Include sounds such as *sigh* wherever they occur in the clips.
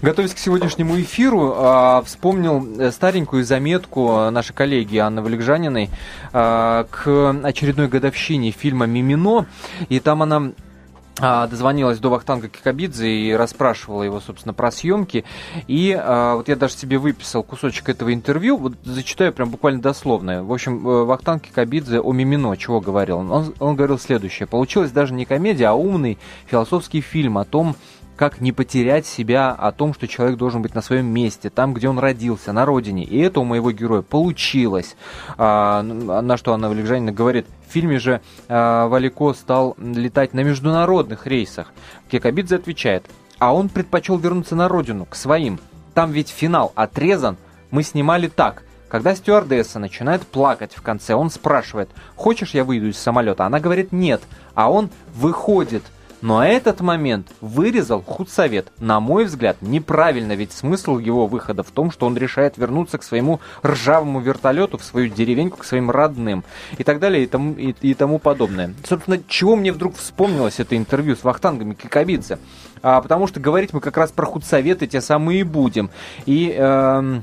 Готовясь к сегодняшнему эфиру, а, вспомнил э, старенькую заметку нашей коллеги Анны Валикжаниной а, к очередной годовщине фильма «Мимино». И там она а, дозвонилась до Вахтанга Кикабидзе и расспрашивала его, собственно, про съемки. И а, вот я даже себе выписал кусочек этого интервью, вот зачитаю прям буквально дословно. В общем, э, Вахтанг Кикабидзе о Мимино чего говорил? Он, он говорил следующее. Получилось даже не комедия, а умный философский фильм о том, как не потерять себя о том, что человек должен быть на своем месте, там, где он родился, на родине. И это у моего героя получилось. А, на что Анна Валикжанина говорит, в фильме же а, Валико стал летать на международных рейсах. Кекабидзе отвечает, а он предпочел вернуться на родину, к своим. Там ведь финал отрезан. Мы снимали так. Когда стюардесса начинает плакать в конце, он спрашивает, хочешь я выйду из самолета? Она говорит нет, а он выходит – но этот момент вырезал худсовет. На мой взгляд, неправильно, ведь смысл его выхода в том, что он решает вернуться к своему ржавому вертолету, в свою деревеньку, к своим родным и так далее и тому, и, и тому подобное. Собственно, чего мне вдруг вспомнилось это интервью с Вахтангами Кикабидзе? А, потому что говорить мы как раз про худсоветы те самые и будем. И... Э,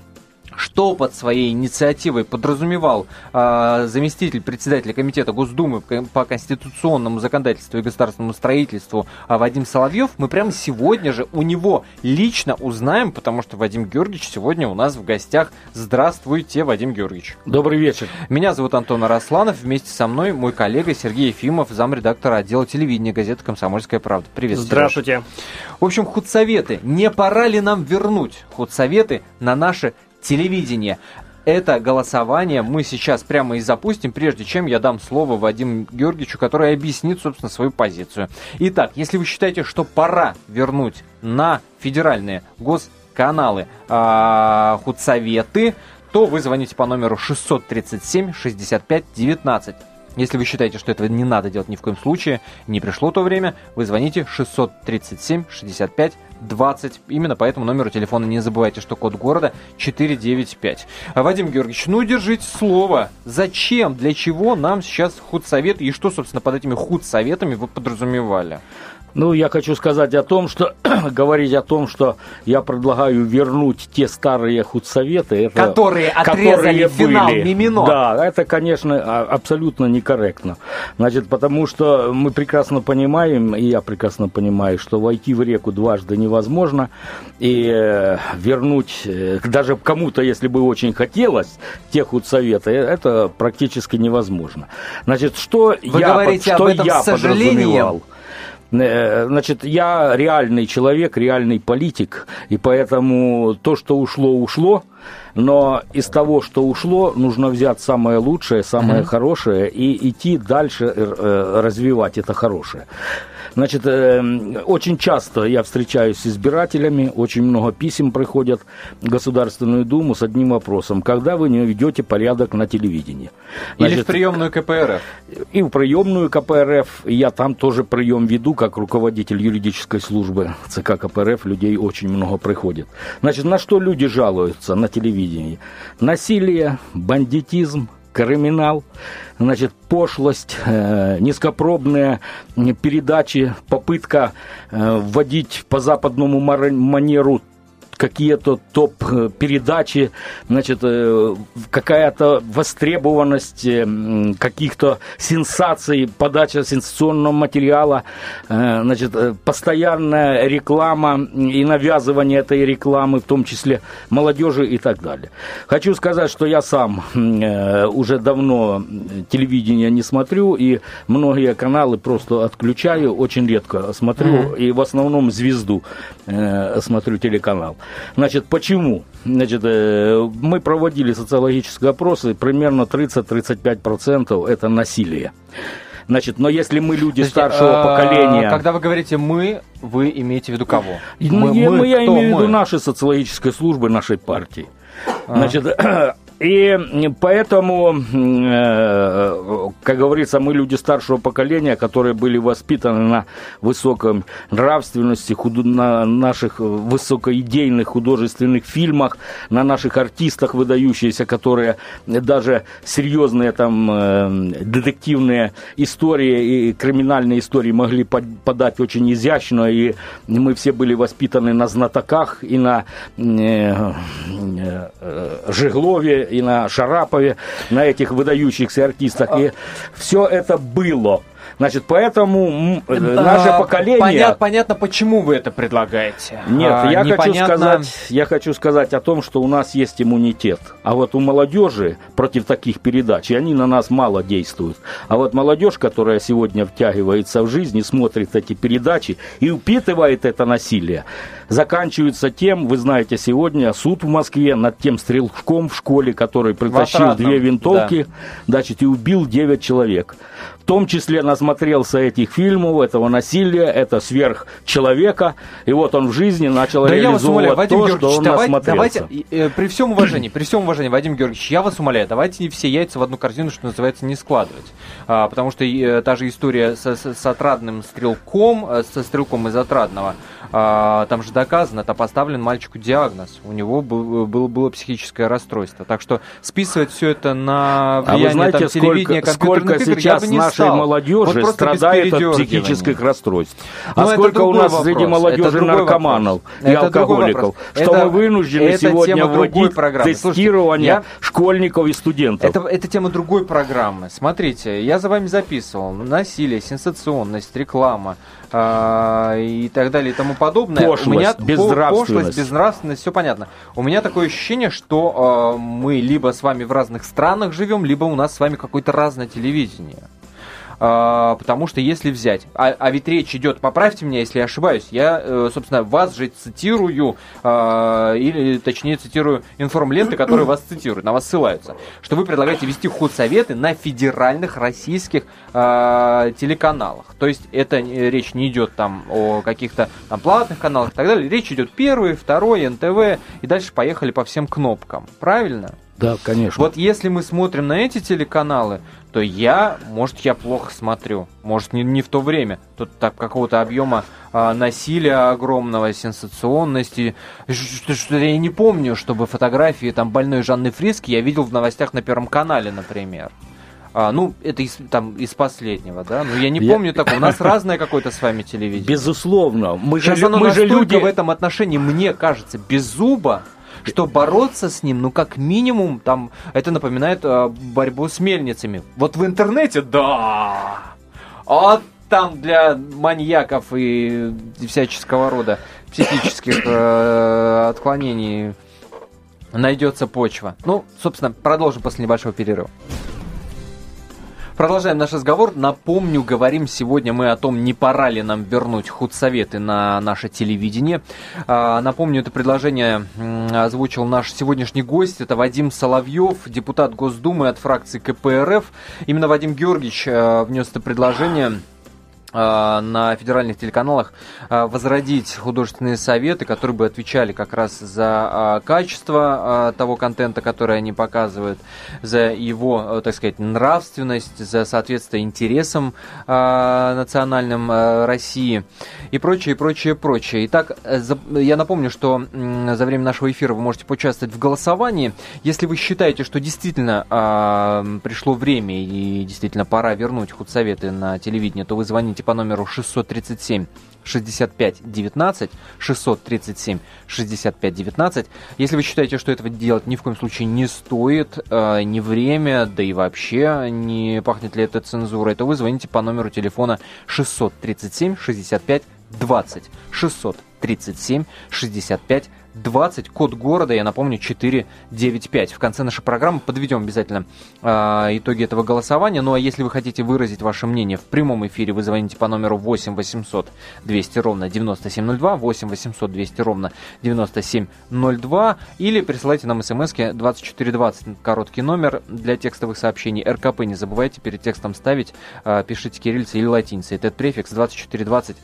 что под своей инициативой подразумевал э, заместитель председателя комитета Госдумы по конституционному законодательству и государственному строительству э, Вадим Соловьев, мы прямо сегодня же у него лично узнаем, потому что Вадим Георгиевич сегодня у нас в гостях. Здравствуйте, Вадим Георгиевич. Добрый вечер. Меня зовут Антон Арасланов, вместе со мной мой коллега Сергей Ефимов, замредактора отдела телевидения газеты «Комсомольская правда». Привет, Здравствуйте. Сереж. В общем, худсоветы. Не пора ли нам вернуть худсоветы на наши телевидения. Это голосование мы сейчас прямо и запустим, прежде чем я дам слово Вадиму Георгиевичу, который объяснит, собственно, свою позицию. Итак, если вы считаете, что пора вернуть на федеральные госканалы э, худсоветы, то вы звоните по номеру 637 65 19. Если вы считаете, что этого не надо делать ни в коем случае, не пришло то время, вы звоните 637 65 20. Именно по этому номеру телефона не забывайте, что код города 495. А Вадим Георгиевич, ну держите слово. Зачем, для чего нам сейчас худсовет и что, собственно, под этими худсоветами вы подразумевали? Ну, я хочу сказать о том, что *clears throat* говорить о том, что я предлагаю вернуть те старые худсоветы, это, которые отрезали которые финал были, Мимино. Да, это, конечно, а, абсолютно некорректно. Значит, потому что мы прекрасно понимаем, и я прекрасно понимаю, что войти в реку дважды невозможно, и э, вернуть э, даже кому-то, если бы очень хотелось, те худсоветы, это практически невозможно. Значит, что Вы я, говорите что об этом я подразумевал? Э, значит, я реальный человек, реальный политик, и поэтому то, что ушло, ушло, но из того, что ушло, нужно взять самое лучшее, самое mm-hmm. хорошее и идти дальше э, развивать это хорошее. Значит, э, очень часто я встречаюсь с избирателями, очень много писем приходят в Государственную Думу с одним вопросом. Когда вы не ведете порядок на телевидении? Значит, Или в приемную КПРФ? И в приемную КПРФ. Я там тоже прием веду, как руководитель юридической службы ЦК КПРФ. Людей очень много приходит. Значит, на что люди жалуются на телевидении? Насилие, бандитизм, криминал, значит, пошлость, э, низкопробные передачи, попытка э, вводить по западному манеру какие-то топ-передачи, значит, э, какая-то востребованность э, каких-то сенсаций, подача сенсационного материала, э, значит, постоянная реклама и навязывание этой рекламы, в том числе молодежи и так далее. Хочу сказать, что я сам уже давно телевидение не смотрю, и многие каналы просто отключаю, очень редко смотрю, mm-hmm. и в основном звезду смотрю телеканал. Значит, почему? Значит, э, мы проводили социологические опросы, примерно 30-35% это насилие. Значит, но если мы люди Значит, старшего а, поколения... Когда вы говорите «мы», вы имеете в виду кого? Мы, мы, мы, я имею в виду нашей социологической службы, нашей партии. А. *clears throat* И поэтому, э, как говорится, мы люди старшего поколения, которые были воспитаны на высоком нравственности, на наших высокоидейных художественных фильмах, на наших артистах выдающихся, которые даже серьезные там э, детективные истории и криминальные истории могли подать очень изящно, и мы все были воспитаны на знатоках и на э, Жеглове, и на Шарапове, на этих выдающихся артистах. И все это было. Значит, поэтому э, наше а, поколение... Понятно, понятно, почему вы это предлагаете. Нет, а, я, непонятно... хочу сказать, я хочу сказать о том, что у нас есть иммунитет. А вот у молодежи против таких передач, и они на нас мало действуют. А вот молодежь, которая сегодня втягивается в жизнь и смотрит эти передачи и упитывает это насилие, заканчивается тем, вы знаете, сегодня суд в Москве над тем стрелком в школе, который притащил две винтовки, да. значит, и убил 9 человек. В том числе насмотрелся этих фильмов, этого насилия, это сверх человека, и вот он в жизни начал да реализовывать я вас умоляю, Вадим то, что он давайте, насмотрелся. Давайте, э, при всем уважении, при всем уважении, Вадим Георгиевич, я вас умоляю, давайте все яйца в одну корзину, что называется, не складывать. А, потому что э, та же история с, с, с отрадным стрелком, э, со стрелком из отрадного, там же доказано, это поставлен мальчику диагноз. У него был, было, было психическое расстройство. Так что списывать все это на влияние а вы знаете, там, телевидения, сколько, сколько игр, сейчас я бы не нашей стал. молодежи вот страдает от психических расстройств? А Но сколько у нас вопрос. среди молодежи наркоманов вопрос. и это алкоголиков? Что это, мы вынуждены это сегодня вводить тестирование я... школьников и студентов. Это, это тема другой программы. Смотрите, я за вами записывал. Насилие, сенсационность, реклама, а, и так далее и тому подобное. Пошлость, у меня безнравственность. Пошлость, безнравственность, все понятно. У меня такое ощущение, что э, мы либо с вами в разных странах живем, либо у нас с вами какое-то разное телевидение. А, потому что если взять, а, а ведь речь идет, поправьте меня, если я ошибаюсь, я, э, собственно, вас же цитирую, а, или точнее цитирую информленты, которые вас цитируют, на вас ссылаются, что вы предлагаете вести худсоветы на федеральных российских телеканалах. То есть это речь не идет там о каких-то там платных каналах и так далее, речь идет первый, второй, НТВ, и дальше поехали по всем кнопкам. Правильно? Да, конечно. Вот если мы смотрим на эти телеканалы, то я, может, я плохо смотрю, может, не, не в то время. Тут так какого-то объема а, насилия огромного, сенсационности. Что, что я не помню, чтобы фотографии там больной Жанны Фриски я видел в новостях на Первом канале, например. А, ну, это из, там, из последнего, да? Ну, я не помню я... такого. У нас разное какое-то с вами телевидение. Безусловно. Мы Сейчас же, оно мы же люди в этом отношении, мне кажется, без зуба, что бороться с ним, ну, как минимум, там, это напоминает э, борьбу с мельницами. Вот в интернете, да, а там для маньяков и всяческого рода психических э, отклонений найдется почва. Ну, собственно, продолжим после небольшого перерыва. Продолжаем наш разговор. Напомню, говорим сегодня мы о том, не пора ли нам вернуть худсоветы на наше телевидение. А, напомню, это предложение озвучил наш сегодняшний гость. Это Вадим Соловьев, депутат Госдумы от фракции КПРФ. Именно Вадим Георгиевич а, внес это предложение Э, на федеральных телеканалах э, возродить художественные советы, которые бы отвечали как раз за э, качество того контента, который они показывают, за его, так сказать, нравственность, за соответствие интересам национальным России и прочее, прочее, прочее. Итак, я напомню, что за время нашего эфира вы можете поучаствовать в голосовании. Если вы считаете, что действительно пришло время и действительно пора вернуть худсоветы на телевидение, то вы звоните по номеру 637 65 19 637 65 19. Если вы считаете, что этого делать ни в коем случае не стоит, э, не время, да и вообще не пахнет ли это цензурой, то вы звоните по номеру телефона 637 65 20 637 65 20, код города, я напомню, 495. В конце нашей программы подведем обязательно э, итоги этого голосования. Ну а если вы хотите выразить ваше мнение в прямом эфире, вы звоните по номеру 8 800 200 ровно 9702, 8 800 200 ровно 9702, или присылайте нам смс 2420, короткий номер для текстовых сообщений. РКП не забывайте перед текстом ставить, э, пишите кириллицей или латиницей. Этот префикс 2420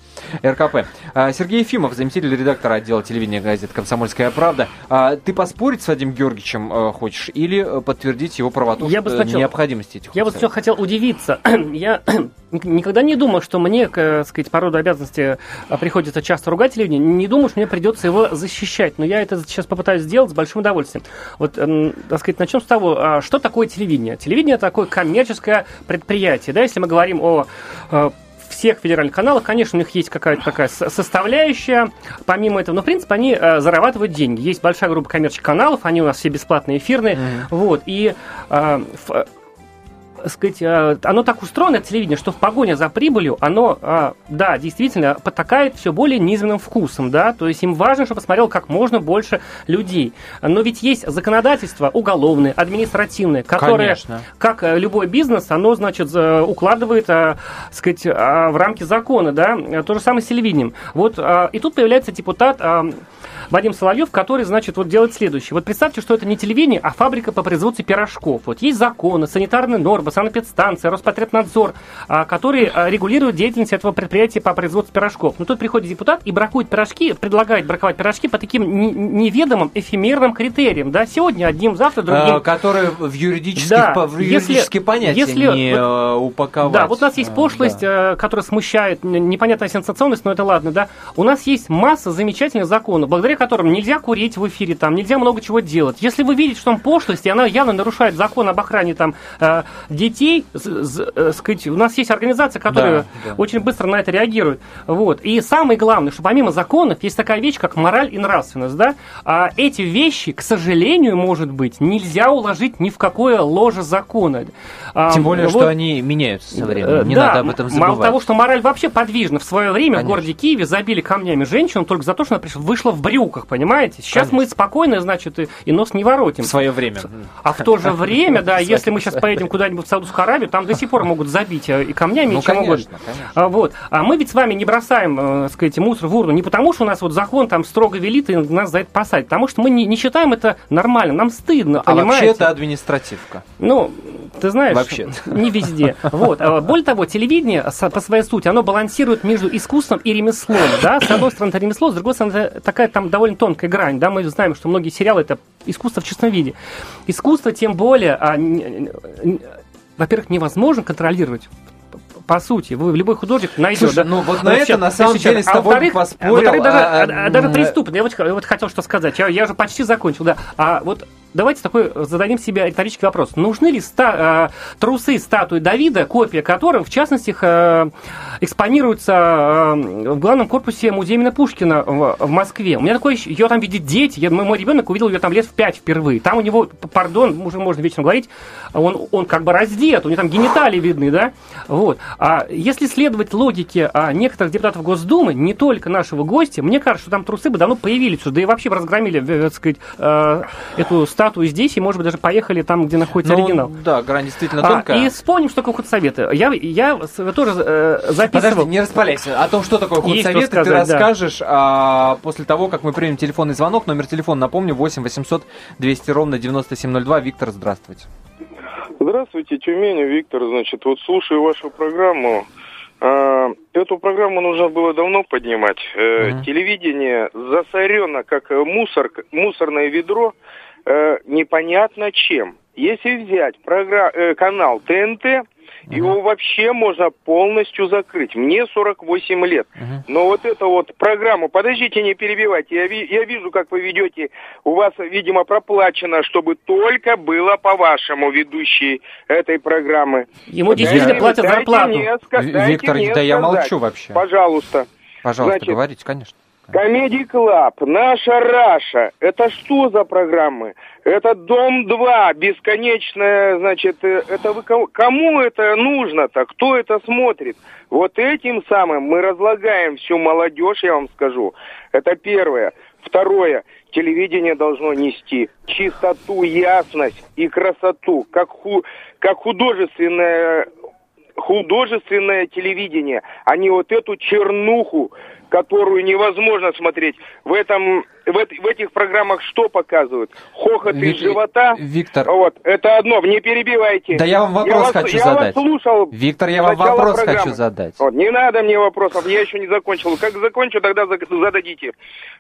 РКП. Э, Сергей Ефимов, заместитель редактора отдела телевидения газеты «Комсомольская правда». А, ты поспорить с Вадимом Георгиевичем э, хочешь или подтвердить его правоту, я бы сначала, необходимости этих Я вот все хотел удивиться. *clears throat* я *clears throat* никогда не думал, что мне, так сказать, по роду обязанности приходится часто ругать телевидение. Не думаю, что мне придется его защищать. Но я это сейчас попытаюсь сделать с большим удовольствием. Вот, так сказать, начнем с того, а, что такое телевидение. Телевидение – такое коммерческое предприятие. Да, если мы говорим о всех федеральных каналах, конечно, у них есть какая-то такая составляющая, помимо этого, но, в принципе, они э, зарабатывают деньги. Есть большая группа коммерческих каналов, они у нас все бесплатные, эфирные, mm-hmm. вот, и э, сказать, э, оно так устроено, это телевидение, что в погоне за прибылью, оно, а, да, действительно, потакает все более низменным вкусом, да, то есть им важно, чтобы посмотрел как можно больше людей. Но ведь есть законодательство уголовное, административное, которое, Конечно. как э, любой бизнес, оно, значит, укладывает, а, сказать, а, в рамки закона, да, то же самое с телевидением. Вот, и тут появляется депутат Вадим Соловьев, который, значит, вот делает следующее. Вот представьте, что это не телевидение, а фабрика по производству пирожков. Вот есть законы, санитарные нормы, санэпидстанция, Роспотребнадзор, а, которые а, регулируют деятельность этого предприятия по производству пирожков. Но тут приходит депутат и бракует пирожки, предлагает браковать пирожки по таким неведомым, эфемерным критериям. Да? Сегодня одним, завтра другим. А, которые в юридических, да, в юридические понятия если, не вот, упаковать. Да, вот у нас есть пошлость, да. которая смущает, непонятная сенсационность, но это ладно, да. У нас есть масса замечательных законов, благодаря которым нельзя курить в эфире, там нельзя много чего делать. Если вы видите, что там пошлость, и она явно нарушает закон об охране там э, детей, э, сказать, у нас есть организация, которая да, да. очень быстро на это реагирует. Вот. И самое главное, что помимо законов есть такая вещь, как мораль и нравственность, да. А эти вещи, к сожалению, может быть, нельзя уложить ни в какое ложе закона. А, Тем более, вот, что они меняются со временем. Не да, надо об этом забывать. Мало того, что мораль вообще подвижна. В свое время Конечно. в городе Киеве забили камнями женщину только за то, что она вышла в брюк брюках, понимаете? Сейчас Конечно. мы спокойно, значит, и, и нос не воротим. В свое время. А в то же *laughs* время, да, если мы сейчас поедем куда-нибудь в Саудовскую Аравию, там до сих пор могут забить э, и камнями, ну, и чем угодно. А, вот. А мы ведь с вами не бросаем, так э, сказать, мусор в урну не потому, что у нас вот закон там строго велит и нас за это посадят, потому что мы не, не считаем это нормальным, нам стыдно, а понимаете? вообще это административка. Ну, ты знаешь, Вообще. не везде. Вот. А более того, телевидение по своей сути, оно балансирует между искусством и ремеслом. Да? С одной стороны, это ремесло, с другой стороны, это такая там довольно тонкая грань. Да? Мы знаем, что многие сериалы это искусство в чистом виде. Искусство, тем более, а, во-первых, невозможно контролировать по сути, вы любой художник найдет. Слушай, да? ну вот на это на самом деле с а тобой а поспорил. даже, а, а, даже преступно. Я вот, вот хотел что сказать. Я, я уже почти закончил, да. А вот давайте такой зададим себе риторический вопрос. Нужны ли ста, э, трусы статуи Давида, копия которых, в частности, э, экспонируются э, в главном корпусе музея имени Пушкина в, в Москве? У меня такое, ее там видит дети. Я, мой ребенок увидел ее там лет в пять впервые. Там у него, пардон, уже можно вечером говорить, он, он как бы раздет, у него там гениталии видны, да? Вот. А если следовать логике а, некоторых депутатов Госдумы, не только нашего гостя, мне кажется, что там трусы бы давно появились, да и вообще бы разгромили, э, так сказать, э, эту статую статую здесь, и, может быть, даже поехали там, где находится ну, оригинал. Да, грань действительно тонкая. А, и вспомним, что такое худсоветы. Я, я тоже э, записывал... Подожди, не распаляйся. О том, что такое худсоветы, ты расскажешь да. а, после того, как мы примем телефонный звонок. Номер телефона, напомню, 8 800 200 ровно 9702. Виктор, здравствуйте. Здравствуйте, Тюмень, Виктор. Значит, вот слушаю вашу программу. А, эту программу нужно было давно поднимать. Mm-hmm. Телевидение засорено, как мусор, мусорное ведро э, непонятно чем. Если взять программ, э, канал ТНТ, uh-huh. его вообще можно полностью закрыть. Мне 48 лет. Uh-huh. Но вот эта вот программа, подождите, не перебивайте, я, ви, я вижу, как вы ведете, у вас, видимо, проплачено, чтобы только было по-вашему ведущей этой программы. Ему действительно платят зарплату. Мне, Виктор, мне да сказать, я молчу вообще. Пожалуйста. Пожалуйста, Значит, говорите, конечно. Comedy Club, Наша Раша. Это что за программы? Это Дом-2, бесконечная, значит, э, это вы, кому это нужно-то? Кто это смотрит? Вот этим самым мы разлагаем всю молодежь, я вам скажу. Это первое. Второе. Телевидение должно нести чистоту, ясность и красоту, как, ху, как художественное художественное телевидение, а не вот эту чернуху, которую невозможно смотреть. В этом в, в этих программах что показывают? Хохот Ви... из живота? Виктор. Вот, это одно, не перебивайте. Да я вам вопрос я хочу вас, задать. Я вас слушал. Виктор, я вам вопрос программы. хочу задать. Вот, не надо мне вопросов, я еще не закончил. Как закончу, тогда зададите.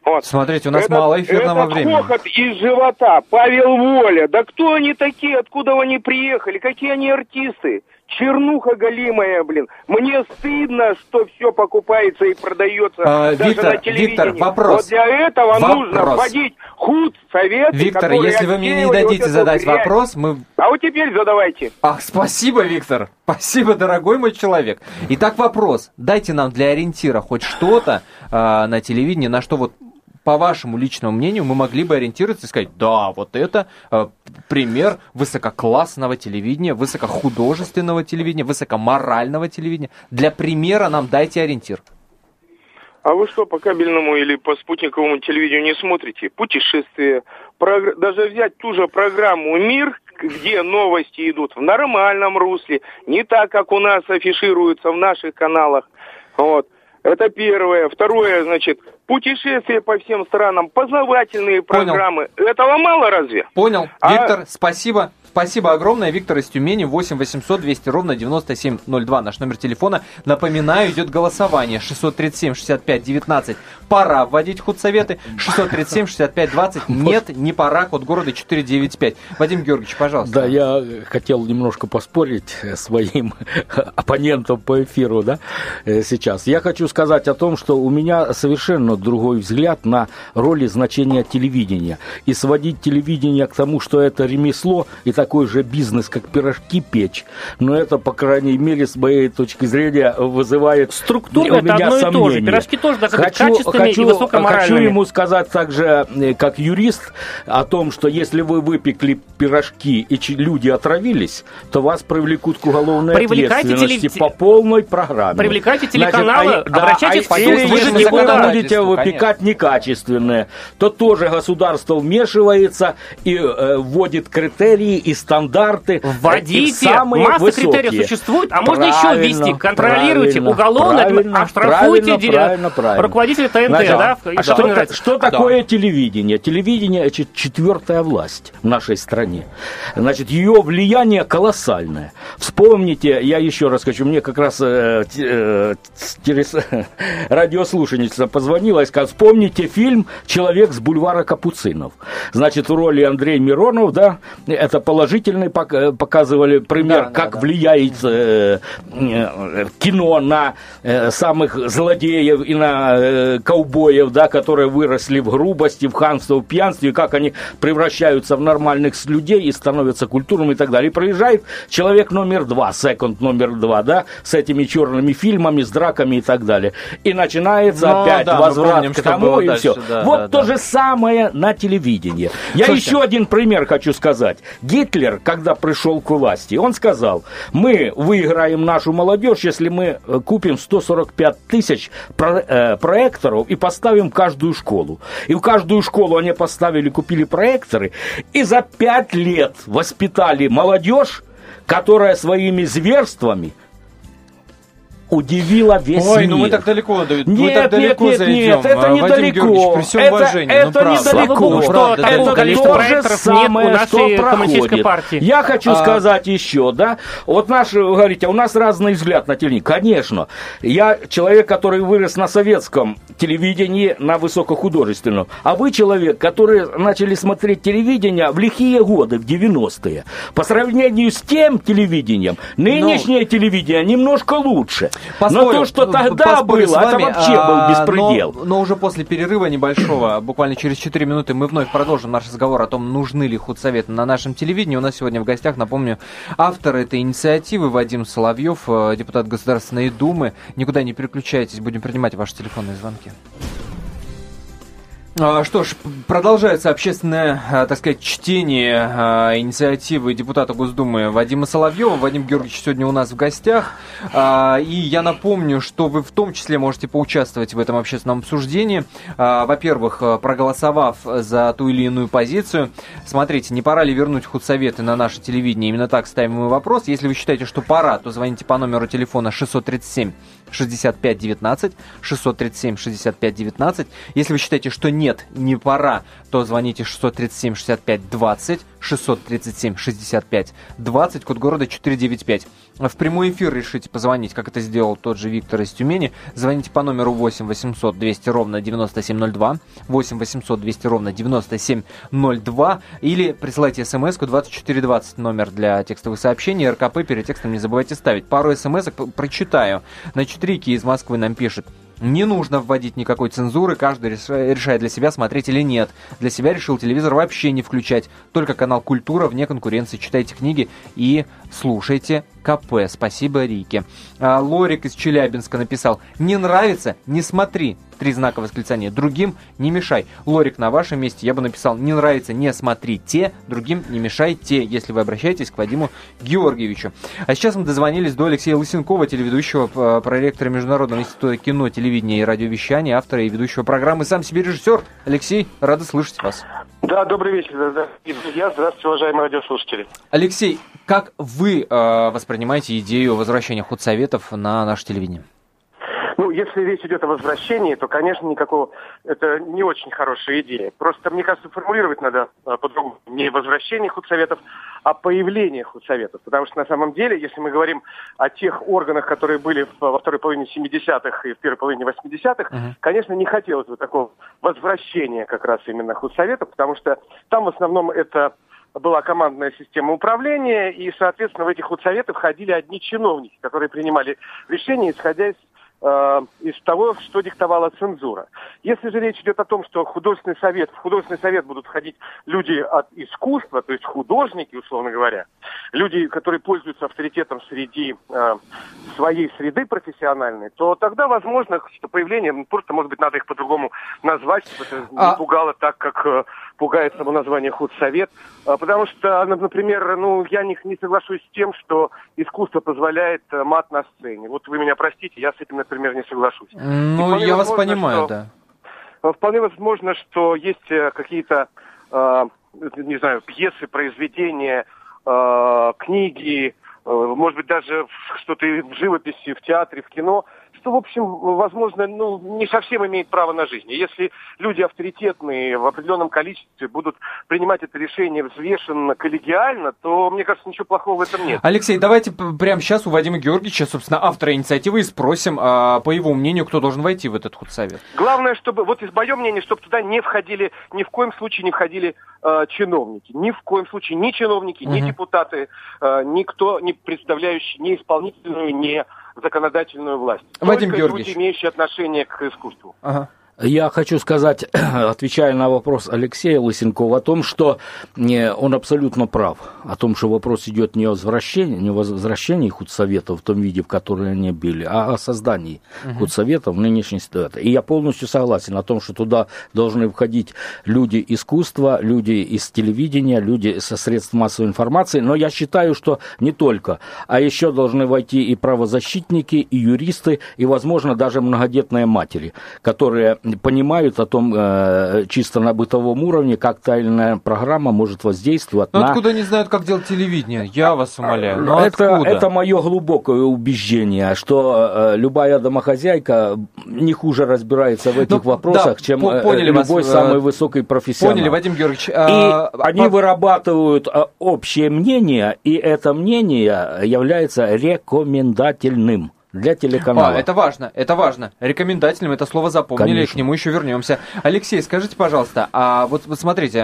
Вот. Смотрите, у нас это, мало эфирного это времени. хохот из живота, Павел Воля. Да кто они такие, откуда они приехали, какие они артисты? Чернуха голимая, блин. Мне стыдно, что все покупается и продается а, даже Виктор, на телевидении. Виктор, вопрос. Вот для этого вопрос. нужно вводить худ советы, Виктор, если вы мне не дадите вот задать грязь. вопрос, мы... А вот теперь задавайте. Ах, спасибо, Виктор. *laughs* Спасибо, дорогой мой человек. Итак, вопрос. Дайте нам для ориентира хоть что-то э, на телевидении, на что вот по вашему личному мнению, мы могли бы ориентироваться и сказать, да, вот это э, пример высококлассного телевидения, высокохудожественного телевидения, высокоморального телевидения. Для примера нам дайте ориентир. А вы что, по кабельному или по спутниковому телевидению не смотрите? Путешествия, прог... даже взять ту же программу «Мир», где новости идут в нормальном русле, не так, как у нас афишируются в наших каналах. Вот. Это первое. Второе, значит, путешествия по всем странам, познавательные Понял. программы. Этого мало разве? Понял. А... Виктор, спасибо. Спасибо огромное. Виктор из Тюмени, 8 800 200 ровно 9702. Наш номер телефона. Напоминаю, идет голосование. 637 65 19. Пора вводить худсоветы. 637 65 20. Нет, не пора. Код города 495. Вадим Георгиевич, пожалуйста. Да, я хотел немножко поспорить своим *laughs* оппонентом по эфиру, да, э, сейчас. Я хочу сказать о том, что у меня совершенно другой взгляд на роли значения телевидения. И сводить телевидение к тому, что это ремесло и такой же бизнес, как пирожки печь, но это, по крайней мере, с моей точки зрения, вызывает меня это одно сомнения. и то же. Пирожки тоже должны хочу, быть качественными хочу, и высокоморальными. Хочу ему сказать также, э, как юрист, о том, что если вы выпекли пирожки и люди отравились, то вас привлекут к уголовной Привлекайте ответственности телев... по полной программе. Привлекайте телеканалы, Значит, а, обращайтесь да, а, Или если вы будете выпекать конечно. некачественные, то тоже государство вмешивается и э, вводит критерии и стандарты. Вводите, масса высокие. критериев существует, а можно еще ввести. Контролируйте уголовно, правильно, оштрафуйте правильно, правильно, правильно. руководителя ТНТ. Значит, да, а что, что такое да. телевидение? Телевидение – это четвертая власть в нашей стране. Значит, ее влияние колоссальное. Вспомните, я еще раз хочу, мне как раз э, э, *laughs* радиослушательница позвонила и сказала, вспомните фильм «Человек с бульвара Капуцинов». Значит, в роли Андрей Миронов, да, это положительный показывали пример, да, как да, влияет э, э, кино на э, самых злодеев и на э, ковбоев, да, которые выросли в грубости, в ханстве, в пьянстве, как они превращаются в нормальных людей и становятся культурными и так далее. И проезжает человек номер два, секунд номер два, да, с этими черными фильмами, с драками и так далее. И начинается ну, опять да, возврат помним, к тому и дальше, все. Да, вот да, то да. же самое на телевидении. Я Слушайте. еще один пример хочу сказать. Гитлер, когда пришел к власти, он сказал, мы выиграем нашу молодежь, если мы э, купим 145 тысяч э, проекторов и поставим каждую школу. И в каждую школу они поставили, купили проекторы, и за пять лет воспитали молодежь, которая своими зверствами удивила весь Ой, мир. ну мы так далеко, Давид, нет, мы так далеко нет, зайдем. Нет, это Вадим недалеко. при всем это, уважении, это ну, недалеко. Богу, что это такого количества проекторов нет у нашей коммунистической партии. Я хочу а... сказать еще, да, вот наш, вы говорите, у нас разный взгляд на телевидение. Конечно, я человек, который вырос на советском телевидении, на высокохудожественном, а вы человек, который начали смотреть телевидение в лихие годы, в 90-е. По сравнению с тем телевидением, нынешнее но... телевидение немножко лучше. Посмотрим. Но то, что что тогда было, это вообще был а, беспредел. Но, но уже после перерыва небольшого, буквально через 4 минуты, мы вновь продолжим наш разговор о том, нужны ли худсоветы на нашем телевидении. У нас сегодня в гостях, напомню, автор этой инициативы Вадим Соловьев, э, депутат Государственной Думы. Никуда не переключайтесь, будем принимать ваши телефонные звонки. А, что ж, продолжается общественное, а, так сказать, чтение а, инициативы депутата Госдумы Вадима Соловьева. Вадим Георгиевич сегодня у нас в гостях. И я напомню, что вы в том числе можете поучаствовать в этом общественном обсуждении. Во-первых, проголосовав за ту или иную позицию. Смотрите, не пора ли вернуть худсоветы на наше телевидение? Именно так ставим мы вопрос. Если вы считаете, что пора, то звоните по номеру телефона 637 65 19, 637 65 19. Если вы считаете, что нет, не пора, то звоните 637 65 20, 637 65 20, код города 495. В прямой эфир решите позвонить, как это сделал тот же Виктор из Тюмени. Звоните по номеру 8 800 200 ровно 9702, 8 800 200 ровно 9702, или присылайте смс-ку 2420, номер для текстовых сообщений, РКП перед текстом не забывайте ставить. Пару смс прочитаю. Значит, Рики из Москвы нам пишет. Не нужно вводить никакой цензуры, каждый решает для себя, смотреть или нет. Для себя решил телевизор вообще не включать, только канал «Культура» вне конкуренции. Читайте книги и слушайте КП. Спасибо, Рике. А, Лорик из Челябинска написал, не нравится, не смотри. Три знака восклицания. Другим не мешай. Лорик, на вашем месте я бы написал, не нравится, не смотрите. Другим не мешайте, если вы обращаетесь к Вадиму Георгиевичу. А сейчас мы дозвонились до Алексея Лысенкова, телеведущего, а, проректора Международного института кино, телевидения и радиовещания, автора и ведущего программы, сам себе режиссер. Алексей, рада слышать вас. Да, добрый вечер, друзья. Здравствуйте, уважаемые радиослушатели. Алексей, как вы э, воспринимаете идею возвращения худсоветов на наше телевидение? Ну, если речь идет о возвращении, то, конечно, никакого... Это не очень хорошая идея. Просто, мне кажется, формулировать надо а, по-другому. Не возвращение худсоветов, а появление худсоветов. Потому что, на самом деле, если мы говорим о тех органах, которые были во второй половине 70-х и в первой половине 80-х, uh-huh. конечно, не хотелось бы такого возвращения как раз именно худсоветов, потому что там в основном это была командная система управления, и, соответственно, в этих худсоветы входили одни чиновники, которые принимали решения, исходя из из того, что диктовала цензура. Если же речь идет о том, что художественный совет, в художественный совет будут входить люди от искусства, то есть художники, условно говоря, люди, которые пользуются авторитетом среди э, своей среды профессиональной, то тогда возможно, что появление, ну, просто, может быть, надо их по-другому назвать, чтобы это не а... пугало так, как э, пугает само название худсовет. Э, потому что, например, ну, я не, не соглашусь с тем, что искусство позволяет э, мат на сцене. Вот вы меня простите, я с этим, например, не соглашусь. Ну, я вас понимаю, что, да. Вполне возможно, что есть э, какие-то, э, не знаю, пьесы, произведения, э, книги, э, может быть, даже что-то в живописи, в театре, в кино – что, в общем, возможно, ну, не совсем имеет право на жизнь. И если люди авторитетные в определенном количестве будут принимать это решение взвешенно, коллегиально, то, мне кажется, ничего плохого в этом нет. Алексей, давайте прямо сейчас у Вадима Георгиевича, собственно, автора инициативы, и спросим, а, по его мнению, кто должен войти в этот худсовет. Главное, чтобы, вот из мое мнение, чтобы туда не входили, ни в коем случае не входили э, чиновники. Ни в коем случае ни чиновники, угу. ни депутаты, э, никто, не представляющий ни исполнительную, ни законодательную власть. Вадим Только Георгиевич. люди, имеющие отношение к искусству. Ага. Я хочу сказать, *clears throat* отвечая на вопрос Алексея Лысенкова, о том, что он абсолютно прав, о том, что вопрос идет не о возвращении, не о возвращении худсоветов в том виде, в котором они были, а о создании угу. худсоветов в нынешней ситуации. И я полностью согласен о том, что туда должны входить люди искусства, люди из телевидения, люди со средств массовой информации, но я считаю, что не только, а еще должны войти и правозащитники, и юристы, и, возможно, даже многодетные матери, которые понимают о том э, чисто на бытовом уровне, как та или иная программа может воздействовать Но на... откуда они знают, как делать телевидение? Я вас умоляю. Но это, это мое глубокое убеждение, что э, любая домохозяйка не хуже разбирается в этих ну, вопросах, да, чем э, поняли любой вас, э, самый высокий профессионал. Поняли, Вадим Георгиевич. И а, они по... вырабатывают э, общее мнение, и это мнение является рекомендательным для телеканала. А, это важно, это важно. Рекомендательным это слово запомнили, Конечно. к нему еще вернемся. Алексей, скажите, пожалуйста, а вот, вот смотрите,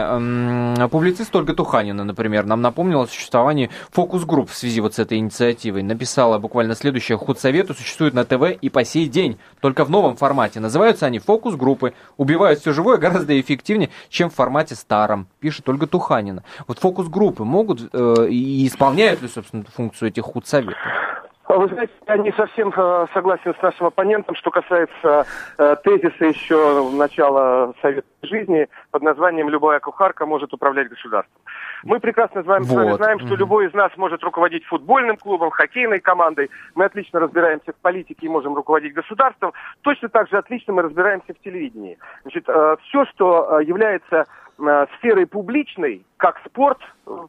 публицист Ольга Туханина, например, нам напомнила о существовании фокус-групп в связи вот с этой инициативой. Написала буквально следующее. Худсовету существует на ТВ и по сей день, только в новом формате. Называются они фокус-группы. Убивают все живое гораздо эффективнее, чем в формате старом, пишет Ольга Туханина. Вот фокус-группы могут э, и исполняют ли, собственно, функцию этих худсоветов? А вы знаете, я не совсем э, согласен с нашим оппонентом, что касается э, тезиса еще начала советской жизни под названием «Любая кухарка может управлять государством». Мы прекрасно знаем, вот. с вами знаем, что любой из нас может руководить футбольным клубом, хоккейной командой. Мы отлично разбираемся в политике и можем руководить государством. Точно так же отлично мы разбираемся в телевидении. Значит, э, все, что э, является сферой публичной, как спорт,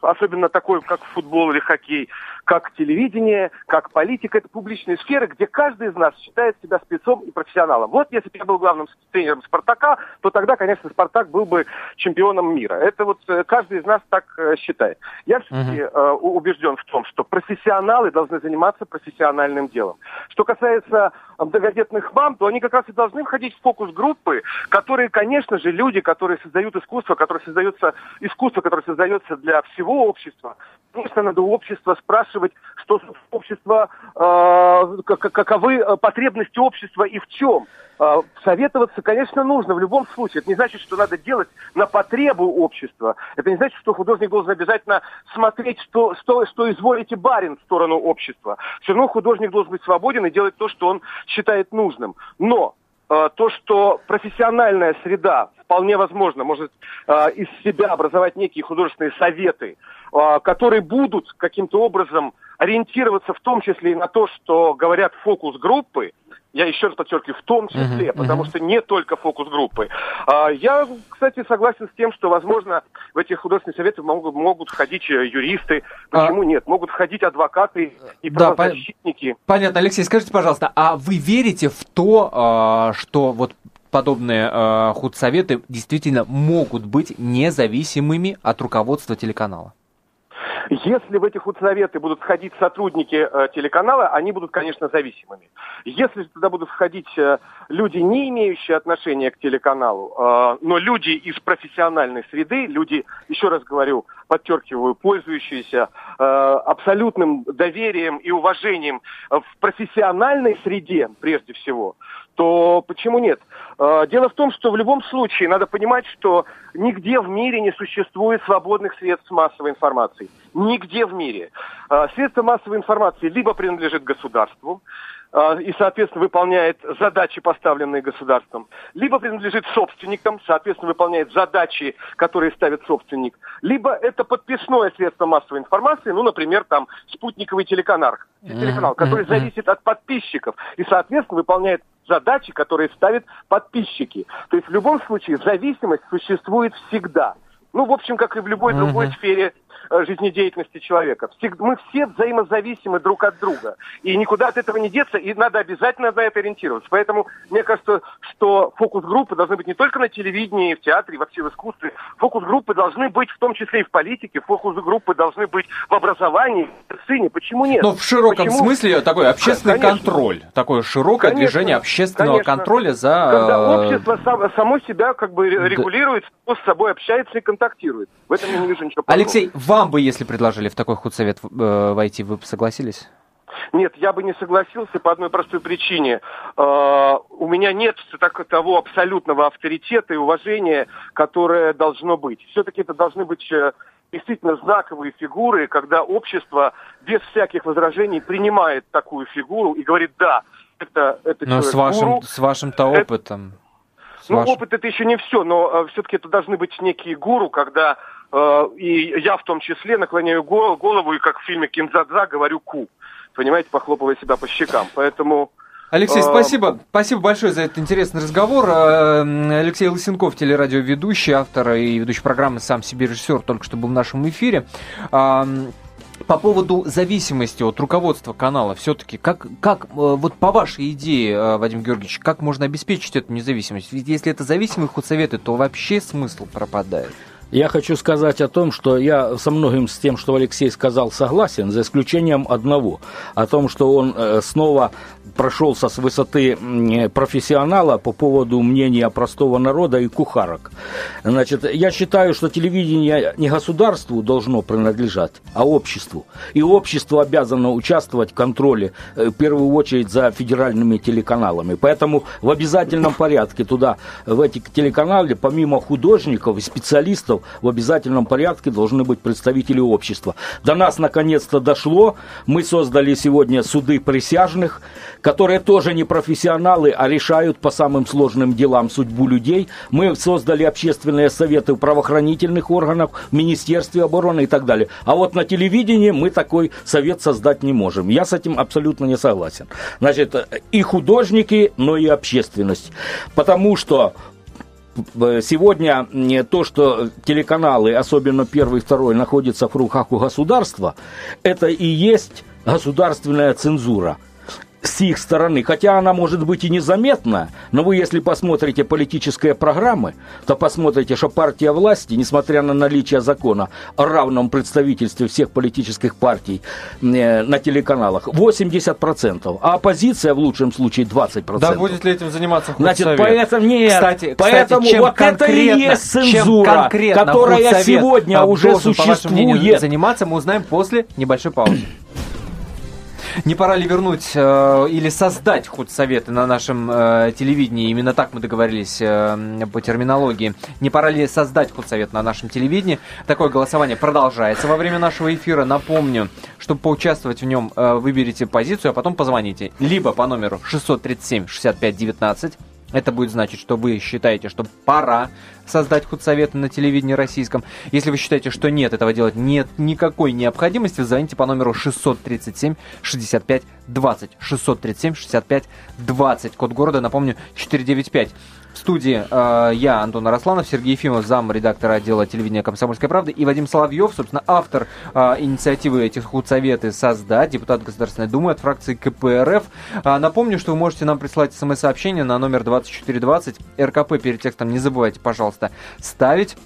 особенно такой, как футбол или хоккей, как телевидение, как политика, это публичные сферы, где каждый из нас считает себя спецом и профессионалом. Вот если бы я был главным тренером «Спартака», то тогда, конечно, «Спартак» был бы чемпионом мира. Это вот э, каждый из нас так э, считает. Я все-таки э, убежден в том, что профессионалы должны заниматься профессиональным делом. Что касается многодетных мам, то они как раз и должны входить в фокус группы, которые, конечно же, люди, которые создают искусство, которые создаются искусство, которое создается для всего общества. Конечно, надо у общества спрашивать, что общество, э, каковы э, потребности общества и в чем. Э, советоваться, конечно, нужно в любом случае. Это не значит, что надо делать на потребу общества. Это не значит, что художник должен обязательно смотреть, что, что, что изволите барин в сторону общества. Все равно художник должен быть свободен и делать то, что он считает нужным. Но то, что профессиональная среда вполне возможно может э, из себя образовать некие художественные советы, э, которые будут каким-то образом ориентироваться в том числе и на то, что говорят фокус-группы, я еще раз подчеркиваю, в том числе, uh-huh, потому uh-huh. что не только фокус-группы. А, я, кстати, согласен с тем, что, возможно, в эти художественные советы могут, могут входить э, юристы. Почему а... нет? Могут входить адвокаты и правозащитники. Да, понятно. Алексей, скажите, пожалуйста, а вы верите в то, а, что вот подобные э, худсоветы действительно могут быть независимыми от руководства телеканала? Если в эти худсоветы будут входить сотрудники э, телеканала, они будут, конечно, зависимыми. Если туда будут входить э, люди, не имеющие отношения к телеканалу, э, но люди из профессиональной среды, люди, еще раз говорю, подчеркиваю, пользующиеся э, абсолютным доверием и уважением в профессиональной среде, прежде всего, то почему нет? Э, дело в том, что в любом случае надо понимать, что нигде в мире не существует свободных средств массовой информации. Нигде в мире. Э, средства массовой информации либо принадлежит государству, и, соответственно, выполняет задачи, поставленные государством, либо принадлежит собственникам, соответственно, выполняет задачи, которые ставит собственник, либо это подписное средство массовой информации, ну, например, там, спутниковый телеканал, телеканал который зависит от подписчиков и, соответственно, выполняет задачи, которые ставят подписчики. То есть в любом случае зависимость существует всегда. Ну, в общем, как и в любой другой сфере жизнедеятельности человека. Мы все взаимозависимы друг от друга. И никуда от этого не деться, и надо обязательно на это ориентироваться. Поэтому мне кажется, что фокус-группы должны быть не только на телевидении, в театре, вообще в искусстве. Фокус-группы должны быть в том числе и в политике. Фокус-группы должны быть в образовании, в медицине. Почему нет? Но в широком Почему? смысле такой общественный конечно. контроль. Такое широкое конечно. движение общественного конечно. контроля за... Когда э, общество сам, само себя как бы регулирует, да. с собой общается и контактирует. В этом я не вижу ничего плохого. Алексей, вам бы, если предложили в такой худсовет э, войти, вы бы согласились? Нет, я бы не согласился по одной простой причине. Э, у меня нет так, того абсолютного авторитета и уважения, которое должно быть. Все-таки это должны быть э, действительно знаковые фигуры, когда общество без всяких возражений принимает такую фигуру и говорит, да, это, это Но человек с вашим, с вашим-то опытом... Это... Ну, ваш... опыт это еще не все, но э, все-таки это должны быть некие гуру, когда и я в том числе наклоняю голову и как в фильме Кинзадза говорю ку. Понимаете, похлопывая себя по щекам. Поэтому... Алексей, э, спасибо. Спасибо большое за этот интересный разговор. Э, Алексей Лысенков, телерадиоведущий, автор и ведущий программы «Сам себе режиссер», только что был в нашем эфире. По поводу зависимости от руководства канала, все-таки, как, как, вот по вашей идее, Вадим Георгиевич, как можно обеспечить эту независимость? Ведь если это зависимые худсоветы, то вообще смысл пропадает. Я хочу сказать о том, что я со многим с тем, что Алексей сказал, согласен, за исключением одного, о том, что он э, снова прошелся с высоты профессионала по поводу мнения простого народа и кухарок. Значит, я считаю, что телевидение не государству должно принадлежать, а обществу. И общество обязано участвовать в контроле, э, в первую очередь, за федеральными телеканалами. Поэтому в обязательном порядке туда, в эти телеканалы, помимо художников и специалистов, в обязательном порядке должны быть представители общества. До нас наконец-то дошло. Мы создали сегодня суды присяжных, которые тоже не профессионалы, а решают по самым сложным делам судьбу людей. Мы создали общественные советы в правоохранительных органах, в Министерстве обороны и так далее. А вот на телевидении мы такой совет создать не можем. Я с этим абсолютно не согласен. Значит, и художники, но и общественность. Потому что э, сегодня то, что телеканалы, особенно первый и второй, находятся в руках у государства, это и есть государственная цензура – с их стороны, хотя она может быть и незаметна, но вы, если посмотрите политические программы, то посмотрите, что партия власти, несмотря на наличие закона о равном представительстве всех политических партий э, на телеканалах, 80%, а оппозиция в лучшем случае 20%. Да будет ли этим заниматься Значит, поэтому, нет, кстати, поэтому кстати, чем вот это и есть цензура, которая сегодня уже должен, существует. заниматься, мы узнаем после небольшой паузы. Не пора ли вернуть э, или создать худсоветы на нашем э, телевидении? Именно так мы договорились э, по терминологии. Не пора ли создать худсовет на нашем телевидении? Такое голосование продолжается во время нашего эфира. Напомню, чтобы поучаствовать в нем, э, выберите позицию, а потом позвоните. Либо по номеру 637 65 19 это будет значить, что вы считаете, что пора создать худсоветы на телевидении российском. Если вы считаете, что нет, этого делать нет никакой необходимости, звоните по номеру 637 65 20. 637 65 20. Код города, напомню, 495. В студии э, я, Антон Арасланов, Сергей Ефимов, зам редактора отдела телевидения «Комсомольской правды» и Вадим Соловьев, собственно, автор э, инициативы этих худсоветы «Создать», депутат Государственной Думы от фракции КПРФ. Э, напомню, что вы можете нам прислать смс-сообщение на номер 2420 РКП перед текстом. Не забывайте, пожалуйста, ставить.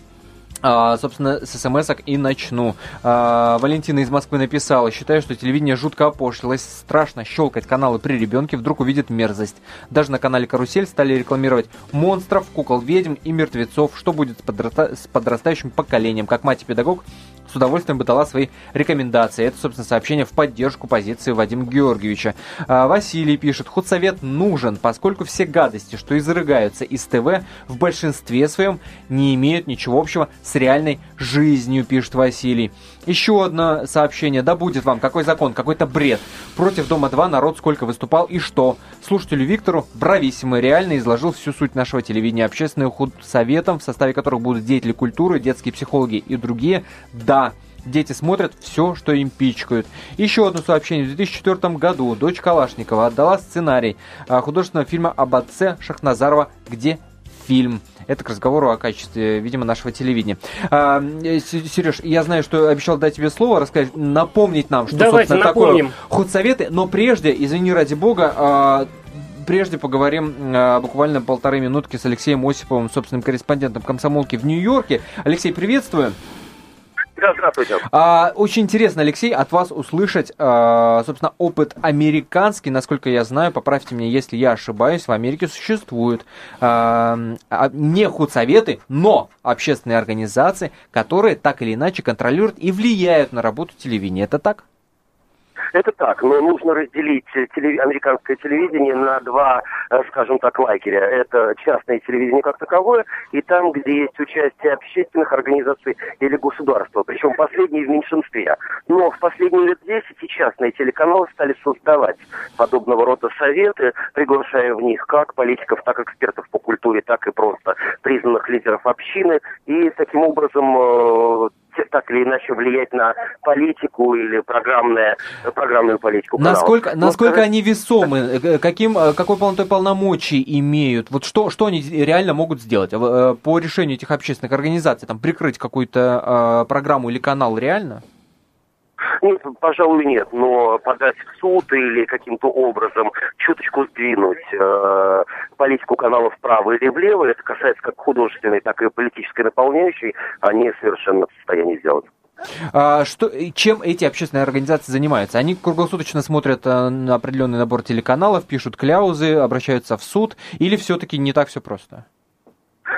А, собственно, с смс и начну. А, Валентина из Москвы написала, считаю, что телевидение жутко опошлилось, страшно щелкать каналы при ребенке, вдруг увидит мерзость. Даже на канале «Карусель» стали рекламировать монстров, кукол-ведьм и мертвецов. Что будет с, подраста- с подрастающим поколением? Как мать и педагог с удовольствием бы дала свои рекомендации. Это, собственно, сообщение в поддержку позиции Вадима Георгиевича. А, Василий пишет, худсовет нужен, поскольку все гадости, что изрыгаются из ТВ, в большинстве своем не имеют ничего общего с реальной жизнью, пишет Василий. Еще одно сообщение. Да будет вам, какой закон, какой-то бред. Против Дома-2 народ сколько выступал и что. Слушателю Виктору брависсимо реально изложил всю суть нашего телевидения. Общественным худсоветом, в составе которых будут деятели культуры, детские психологи и другие. Да, Дети смотрят все, что им пичкают. Еще одно сообщение. В 2004 году дочь Калашникова отдала сценарий а, художественного фильма об отце Шахназарова «Где фильм?» Это к разговору о качестве, видимо, нашего телевидения. А, Сереж, я знаю, что обещал дать тебе слово, рассказать, напомнить нам, что, Давайте собственно, напомним. такое худсоветы, но прежде, извини ради бога, а, прежде поговорим а, буквально полторы минутки с Алексеем Осиповым, собственным корреспондентом комсомолки в Нью-Йорке. Алексей, приветствую. Здравствуйте. А, очень интересно, Алексей, от вас услышать, а, собственно, опыт американский. Насколько я знаю, поправьте меня, если я ошибаюсь, в Америке существуют а, а не худсоветы, но общественные организации, которые так или иначе контролируют и влияют на работу телевидения. Это так? Это так, но нужно разделить телев... американское телевидение на два, э, скажем так, лагеря. Это частное телевидение как таковое, и там, где есть участие общественных организаций или государства, причем последние в меньшинстве. Но в последние лет 10 и частные телеканалы стали создавать подобного рода советы, приглашая в них как политиков, так и экспертов по культуре, так и просто признанных лидеров общины, и таким образом э, так или иначе влиять на политику или программное, программную политику. Насколько, каналов. насколько сказать... они весомы? Э, каким, э, какой полнотой полномочий имеют? Вот что, что они реально могут сделать э, по решению этих общественных организаций? Там прикрыть какую-то программу или канал реально? Нет, пожалуй, нет, но подать в суд или каким-то образом чуточку сдвинуть э, политику каналов вправо или влево, это касается как художественной, так и политической наполняющей, они совершенно в состоянии сделать. А, что, чем эти общественные организации занимаются? Они круглосуточно смотрят э, на определенный набор телеканалов, пишут кляузы, обращаются в суд, или все-таки не так все просто?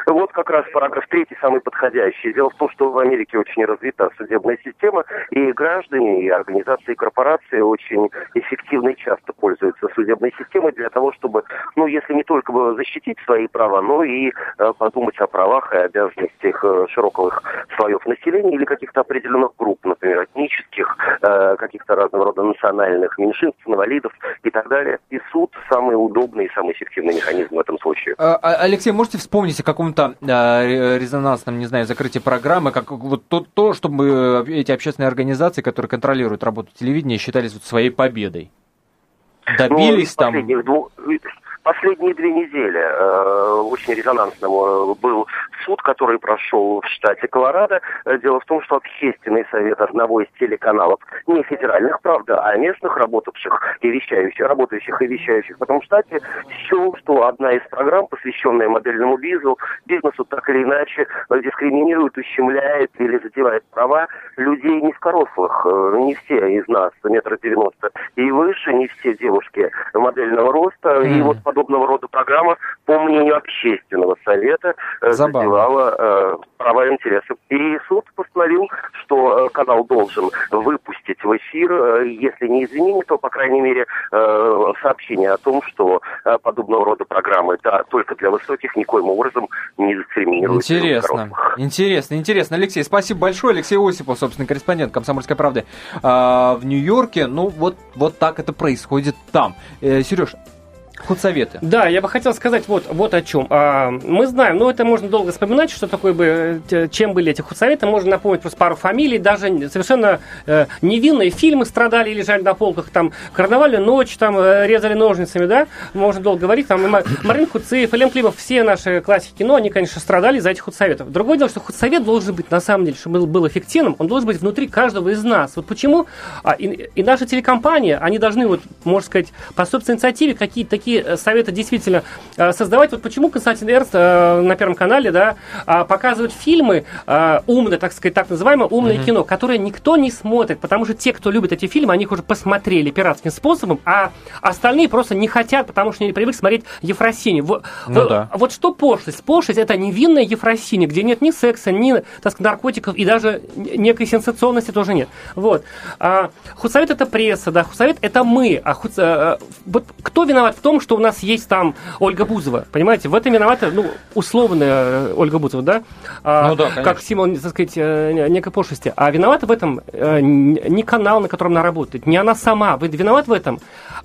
Вот как раз параграф третий самый подходящий. Дело в том, что в Америке очень развита судебная система, и граждане, и организации, и корпорации очень эффективно и часто пользуются судебной системой для того, чтобы, ну, если не только защитить свои права, но и э, подумать о правах и обязанностях э, широких слоев населения или каких-то определенных групп, например, этнических, э, каких-то разного рода национальных меньшинств, инвалидов и так далее. И суд самый удобный и самый эффективный механизм в этом случае. А, а, Алексей, можете вспомнить о каком-то резонансном, не знаю, закрытии программы, как вот то, то, чтобы эти общественные организации, которые контролируют работу телевидения, считались вот своей победой? Добились ну, там... Двух, последние две недели э, очень резонансным э, был суд, который прошел в штате Колорадо. Э, дело в том, что общественный совет одного из телеканалов, не федеральных, правда, а местных работавших и вещающих, работающих и вещающих в этом штате, счел, что одна из программ, посвященная модельному бизнесу, бизнесу так или иначе э, дискриминирует, ущемляет или задевает права людей низкорослых. Не все из нас метра девяносто и выше, не все девушки модельного роста. Mm. И вот подобного рода программа, по мнению общественного совета, э, задевала э, права и интересы. И суд постановил, что э, канал должен выпустить в эфир, э, если не извинение, то, по крайней мере, э, сообщение о том, что э, подобного рода программы да, только для высоких никоим образом не дискриминируют. Интересно, интересно, интересно. Алексей, спасибо большое. Алексей Осипов, собственно, корреспондент «Комсомольской правды» в Нью-Йорке. Ну, вот, вот так это происходит там. Сереж, худсоветы. Да, я бы хотел сказать вот, вот о чем. А, мы знаем, ну это можно долго вспоминать, что такое бы, э, чем были эти худсоветы. Можно напомнить просто пару фамилий, даже совершенно э, невинные фильмы страдали и лежали на полках, там «Карнавальная ночь», там э, резали ножницами, да, можно долго говорить, там Марин Хуцеев, Элем Климов, все наши классики кино, они, конечно, страдали из-за этих худсоветов. Другое дело, что худсовет должен быть, на самом деле, чтобы был, был эффективным, он должен быть внутри каждого из нас. Вот почему а, и, и наши телекомпании, они должны, вот, можно сказать, по собственной инициативе какие-то такие э, советы действительно э, создавать. Вот почему Константин Эрнст э, на Первом канале да, показывает фильмы умные, так сказать, так называемое умное mm-hmm. кино, которое никто не смотрит, потому что те, кто любит эти фильмы, они их уже посмотрели пиратским способом, а остальные просто не хотят, потому что не привыкли смотреть Ефросинью. Вот, ну, вот, да. вот что пошлость? Пошлость это невинная Ефросинья, где нет ни секса, ни так сказать, наркотиков и даже некой сенсационности тоже нет. Вот. А, худсовет это пресса, да, худсовет это мы. А худ... вот кто виноват в том, что у нас есть там Ольга Бузова. Понимаете, в этом виновата, ну, условная э, Ольга Бузова, да? А, ну, да, конечно. Как символ, так сказать, э, некой пошлости. А виновата в этом э, не канал, на котором она работает, не она сама. Вы виноват в этом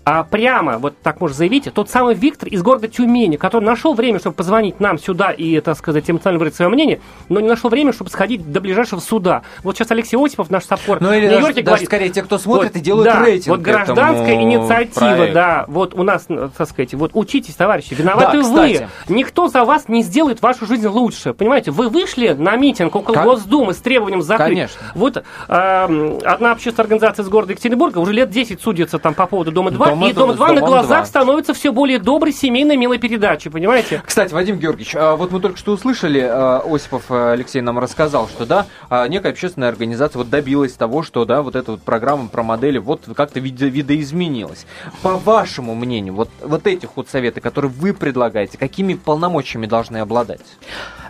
а прямо, вот так можно заявить, тот самый Виктор из города Тюмени, который нашел время, чтобы позвонить нам сюда и, так сказать, эмоционально выразить свое мнение, но не нашел время, чтобы сходить до ближайшего суда. Вот сейчас Алексей Осипов, наш саппорт, ну, или даже, говорит... скорее те, кто смотрит вот, и делают да, рейтинг Вот гражданская инициатива, проекту. да, вот у нас, так сказать, вот учитесь, товарищи, виноваты да, вы. Никто за вас не сделает вашу жизнь лучше. Понимаете, вы вышли на митинг около как? Госдумы с требованием закрыть. Конечно. Вот э, одна общественная организация из города Екатеринбурга уже лет 10 судится там по поводу Дома-2, Дома и Дом-2 на глазах 2. становится все более доброй, семейной, милой передачей, понимаете? Кстати, Вадим Георгиевич, а вот мы только что услышали, а, Осипов э, Алексей нам рассказал, что да, а, некая общественная организация вот добилась того, что да, вот эта вот программа про модели вот как-то видоизменилась. По вашему мнению, вот, вот эти худсоветы, которые вы предлагаете, какими полномочиями должны обладать?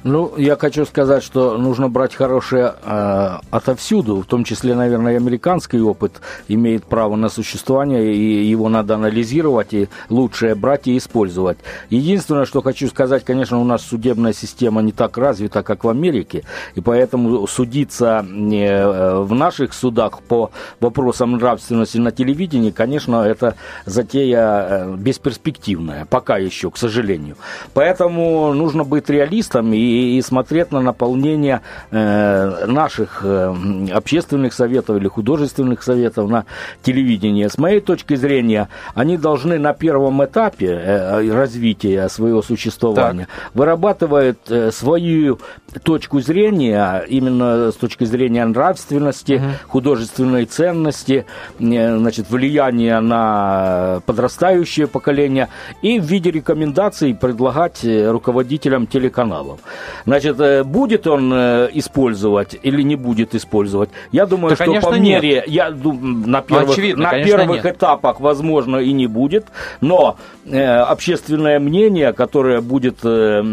Ну, я хочу сказать, что нужно брать хорошее э, отовсюду, в том числе, наверное, и американский опыт имеет право на существование, и его надо анализировать, и лучшее брать и использовать. Единственное, что хочу сказать, конечно, у нас судебная система не так развита, как в Америке, и поэтому судиться э, в наших судах по вопросам нравственности на телевидении, конечно, это затея э, бесперспективная, пока еще, к сожалению. Поэтому нужно быть реалистом и и, смотреть на наполнение э, наших э, общественных советов или художественных советов на телевидении. С моей точки зрения, они должны на первом этапе э, развития своего существования так. вырабатывать э, свою точку зрения, именно с точки зрения нравственности, угу. художественной ценности, э, значит, влияния на подрастающее поколение управления и в виде рекомендаций предлагать э, руководителям телеканалов. Значит, э, будет он э, использовать или не будет использовать? Я думаю, да, что по мере, я на первых, Очевидно, на первых нет. этапах, возможно, и не будет, но э, общественное мнение, которое будет, э,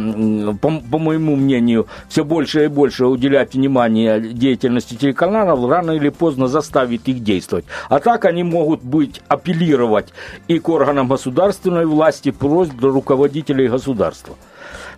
по, по моему мнению, все больше и больше уделять внимание деятельности телеканалов, рано или поздно заставит их действовать. А так они могут быть апеллировать и к органам государственной власти, просьб до руководителей государства.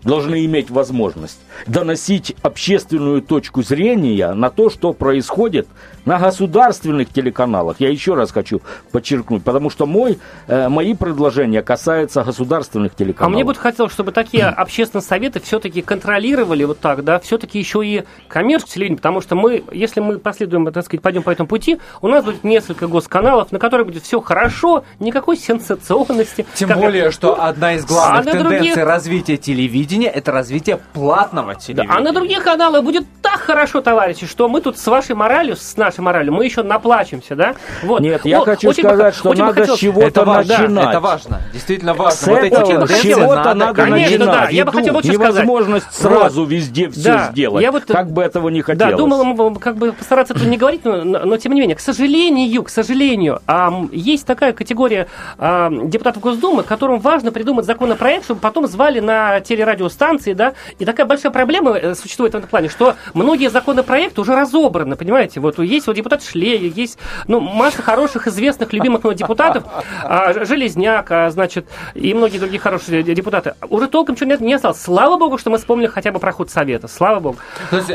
Должны иметь возможность доносить общественную точку зрения на то, что происходит на государственных телеканалах. Я еще раз хочу подчеркнуть, потому что мой, э, мои предложения касаются государственных телеканалов. А мне бы хотелось, чтобы такие *clears throat* общественные советы все-таки контролировали вот так, да, все-таки еще и коммерческое телевидение, потому что мы, если мы последуем, так сказать, пойдем по этому пути, у нас будет несколько госканалов, на которых будет все хорошо, никакой сенсационности. Тем более, это... что одна из главных а тенденций других... развития телевидения – это развитие платного телевидения. Да, а на других каналах будет так хорошо, товарищи, что мы тут с вашей моралью, с нашей моралью, мы еще наплачемся, да? Вот. Нет, я вот, хочу сказать, что надо с чего-то начинать. Это важно, действительно важно. С вот этого чего-то надо Конечно, начинать. Да, я бы хотел вот Невозможность сразу вот. везде все да, сделать, я вот, как бы этого не хотелось. Да, думал, как бы постараться этого не говорить, но, но, но тем не менее, к сожалению, к сожалению, а, есть такая категория а, депутатов Госдумы, которым важно придумать законопроект, чтобы потом звали на телерадиостанции, да, и такая большая проблема э, существует в этом плане, что многие законопроекты уже разобраны, понимаете, вот есть вот депутат Шлея, есть ну, масса хороших, известных, любимых депутатов, а, Железняк, а, значит, и многие другие хорошие депутаты. Уже толком чего нет, не осталось. Слава богу, что мы вспомнили хотя бы про ход совета. Слава богу.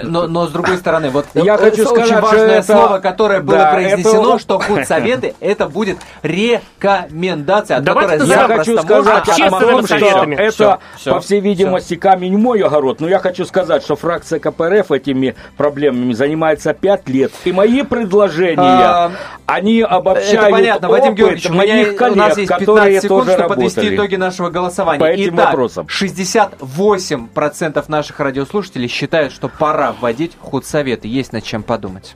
Но, но с другой стороны, вот я хочу сказать, очень важное это... слово, которое было да, произнесено, это... что худ советы это будет рекомендация, Давайте которая я хочу сказать о том, что это, все, все, по всей видимости, все. камень мой огород. Но я хочу сказать, что фракция КПРФ этими проблемами занимается пять лет. И мои предложения, а, они обобщают Это понятно, опыт Вадим Георгиевич, моих коллег, у нас есть 15 секунд, чтобы подвести итоги нашего голосования. По этим Итак, вопросам. 68% наших радиослушателей считают, что пора вводить худсоветы. Есть над чем подумать.